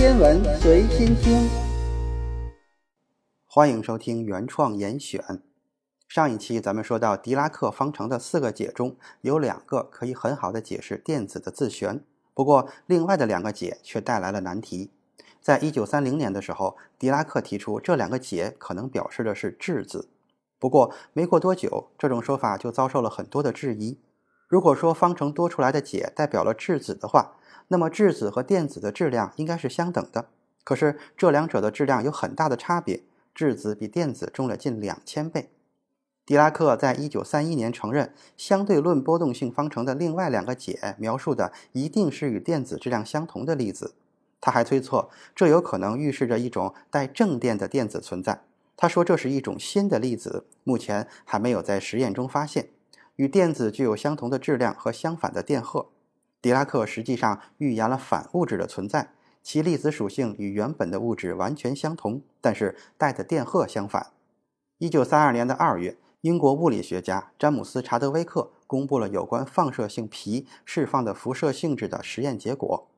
天文随心听，欢迎收听原创严选。上一期咱们说到狄拉克方程的四个解中有两个可以很好的解释电子的自旋，不过另外的两个解却带来了难题。在一九三零年的时候，狄拉克提出这两个解可能表示的是质子。不过没过多久，这种说法就遭受了很多的质疑。如果说方程多出来的解代表了质子的话，那么质子和电子的质量应该是相等的。可是这两者的质量有很大的差别，质子比电子重了近两千倍。狄拉克在一九三一年承认，相对论波动性方程的另外两个解描述的一定是与电子质量相同的粒子。他还推测，这有可能预示着一种带正电的电子存在。他说这是一种新的粒子，目前还没有在实验中发现，与电子具有相同的质量和相反的电荷。狄拉克实际上预言了反物质的存在，其粒子属性与原本的物质完全相同，但是带的电荷相反。一九三二年的二月，英国物理学家詹姆斯·查德威克公布了有关放射性皮释放的辐射性质的实验结果。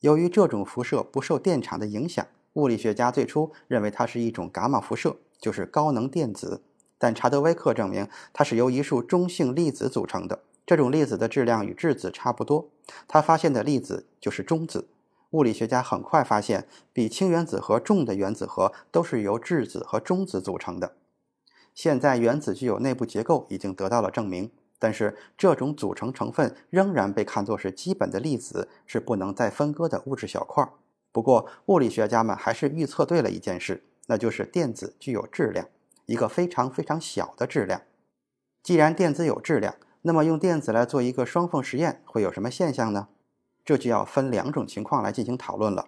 由于这种辐射不受电场的影响，物理学家最初认为它是一种伽马辐射。就是高能电子，但查德威克证明它是由一束中性粒子组成的。这种粒子的质量与质子差不多。他发现的粒子就是中子。物理学家很快发现，比氢原子核重的原子核都是由质子和中子组成的。现在原子具有内部结构已经得到了证明，但是这种组成成分仍然被看作是基本的粒子，是不能再分割的物质小块。不过，物理学家们还是预测对了一件事。那就是电子具有质量，一个非常非常小的质量。既然电子有质量，那么用电子来做一个双缝实验会有什么现象呢？这就要分两种情况来进行讨论了。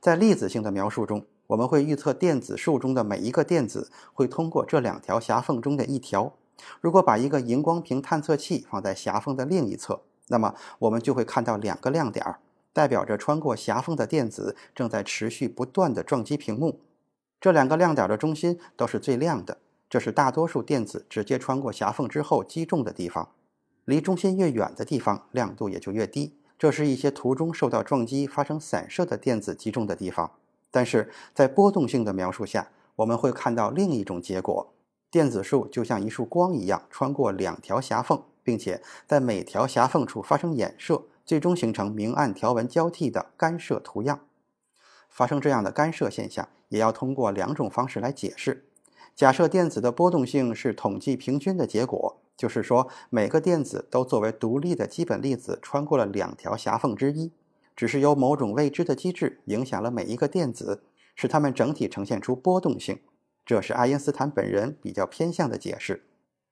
在粒子性的描述中，我们会预测电子数中的每一个电子会通过这两条狭缝中的一条。如果把一个荧光屏探测器放在狭缝的另一侧，那么我们就会看到两个亮点，代表着穿过狭缝的电子正在持续不断地撞击屏幕。这两个亮点的中心都是最亮的，这是大多数电子直接穿过狭缝之后击中的地方。离中心越远的地方，亮度也就越低。这是一些途中受到撞击发生散射的电子击中的地方。但是在波动性的描述下，我们会看到另一种结果：电子束就像一束光一样穿过两条狭缝，并且在每条狭缝处发生衍射，最终形成明暗条纹交替的干涉图样。发生这样的干涉现象，也要通过两种方式来解释。假设电子的波动性是统计平均的结果，就是说每个电子都作为独立的基本粒子穿过了两条狭缝之一，只是由某种未知的机制影响了每一个电子，使它们整体呈现出波动性。这是爱因斯坦本人比较偏向的解释。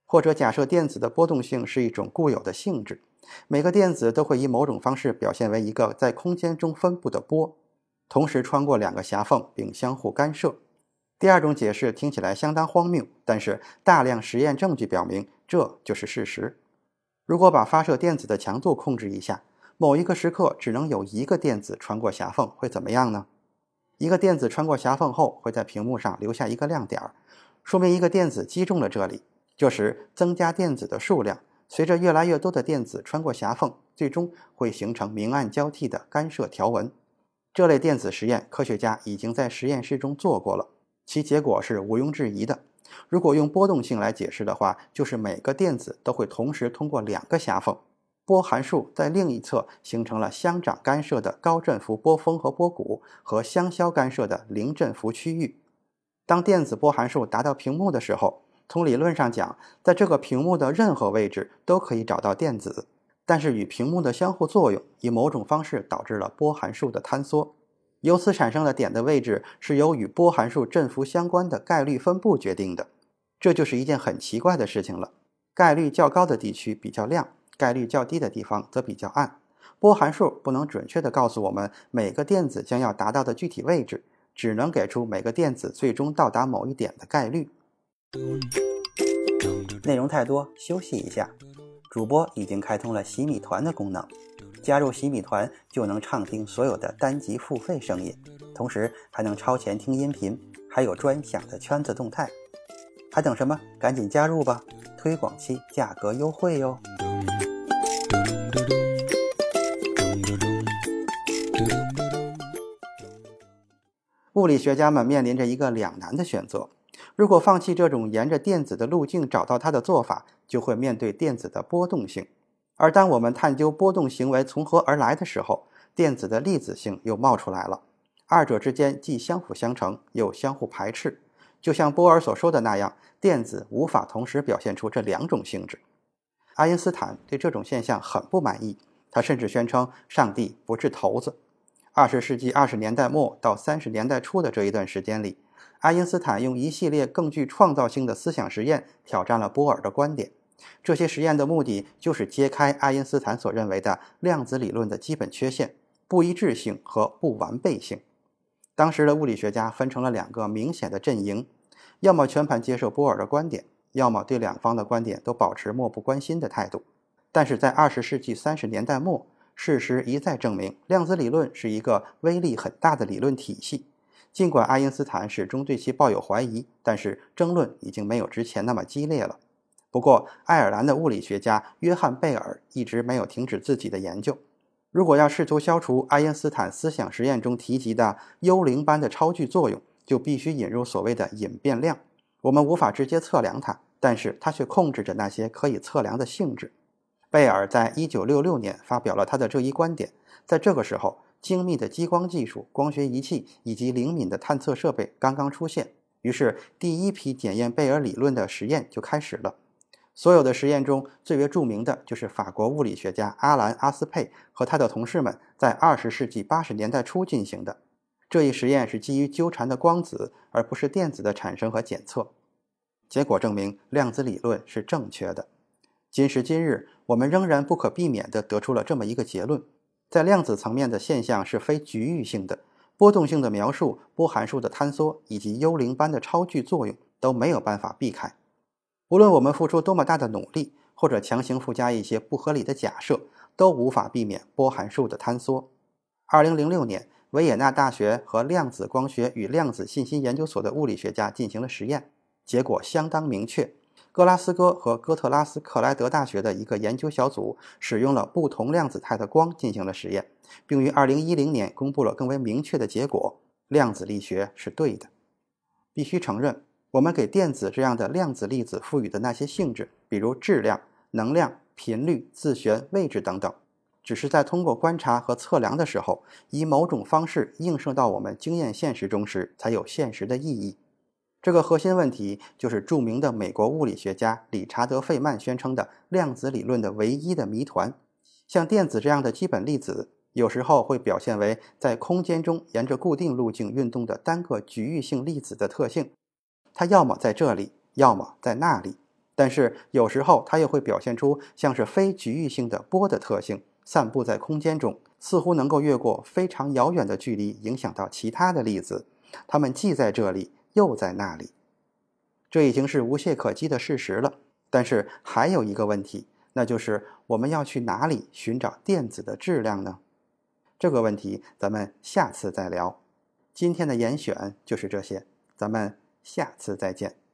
或者假设电子的波动性是一种固有的性质，每个电子都会以某种方式表现为一个在空间中分布的波。同时穿过两个狭缝并相互干涉。第二种解释听起来相当荒谬，但是大量实验证据表明这就是事实。如果把发射电子的强度控制一下，某一个时刻只能有一个电子穿过狭缝，会怎么样呢？一个电子穿过狭缝后会在屏幕上留下一个亮点儿，说明一个电子击中了这里。这时增加电子的数量，随着越来越多的电子穿过狭缝，最终会形成明暗交替的干涉条纹。这类电子实验，科学家已经在实验室中做过了，其结果是毋庸置疑的。如果用波动性来解释的话，就是每个电子都会同时通过两个狭缝，波函数在另一侧形成了相长干涉的高振幅波峰和波谷，和相消干涉的零振幅区域。当电子波函数达到屏幕的时候，从理论上讲，在这个屏幕的任何位置都可以找到电子。但是与屏幕的相互作用以某种方式导致了波函数的坍缩，由此产生的点的位置是由与波函数振幅相关的概率分布决定的。这就是一件很奇怪的事情了。概率较高的地区比较亮，概率较低的地方则比较暗。波函数不能准确地告诉我们每个电子将要达到的具体位置，只能给出每个电子最终到达某一点的概率。内容太多，休息一下。主播已经开通了洗米团的功能，加入洗米团就能畅听所有的单集付费声音，同时还能超前听音频，还有专享的圈子动态。还等什么？赶紧加入吧！推广期价格优惠哟。物理学家们面临着一个两难的选择：如果放弃这种沿着电子的路径找到它的做法，就会面对电子的波动性；而当我们探究波动行为从何而来的时候，电子的粒子性又冒出来了。二者之间既相辅相成，又相互排斥。就像波尔所说的那样，电子无法同时表现出这两种性质。爱因斯坦对这种现象很不满意，他甚至宣称上帝不是骰子。二十世纪二十年代末到三十年代初的这一段时间里，爱因斯坦用一系列更具创造性的思想实验挑战了波尔的观点。这些实验的目的就是揭开爱因斯坦所认为的量子理论的基本缺陷——不一致性和不完备性。当时的物理学家分成了两个明显的阵营：要么全盘接受波尔的观点，要么对两方的观点都保持漠不关心的态度。但是在二十世纪三十年代末，事实一再证明，量子理论是一个威力很大的理论体系。尽管爱因斯坦始终对其抱有怀疑，但是争论已经没有之前那么激烈了。不过，爱尔兰的物理学家约翰贝尔一直没有停止自己的研究。如果要试图消除爱因斯坦思想实验中提及的幽灵般的超距作用，就必须引入所谓的隐变量。我们无法直接测量它，但是它却控制着那些可以测量的性质。贝尔在一九六六年发表了他的这一观点。在这个时候，精密的激光技术、光学仪器以及灵敏的探测设备刚刚出现，于是第一批检验贝尔理论的实验就开始了。所有的实验中最为著名的就是法国物理学家阿兰·阿斯佩和他的同事们在二十世纪八十年代初进行的。这一实验是基于纠缠的光子，而不是电子的产生和检测。结果证明，量子理论是正确的。今时今日，我们仍然不可避免地得出了这么一个结论：在量子层面的现象是非局域性的，波动性的描述、波函数的坍缩以及幽灵般的超距作用都没有办法避开。无论我们付出多么大的努力，或者强行附加一些不合理的假设，都无法避免波函数的坍缩。二零零六年，维也纳大学和量子光学与量子信息研究所的物理学家进行了实验，结果相当明确。格拉斯哥和哥特拉斯克莱德大学的一个研究小组使用了不同量子态的光进行了实验，并于2010年公布了更为明确的结果：量子力学是对的。必须承认，我们给电子这样的量子粒子赋予的那些性质，比如质量、能量、频率、自旋、位置等等，只是在通过观察和测量的时候，以某种方式映射到我们经验现实中时，才有现实的意义。这个核心问题就是著名的美国物理学家理查德·费曼宣称的量子理论的唯一的谜团：像电子这样的基本粒子，有时候会表现为在空间中沿着固定路径运动的单个局域性粒子的特性。它要么在这里，要么在那里。但是有时候它又会表现出像是非局域性的波的特性，散布在空间中，似乎能够越过非常遥远的距离影响到其他的粒子。它们既在这里。又在那里，这已经是无懈可击的事实了。但是还有一个问题，那就是我们要去哪里寻找电子的质量呢？这个问题咱们下次再聊。今天的严选就是这些，咱们下次再见。